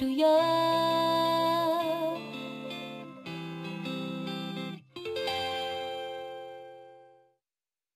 Hallelujah.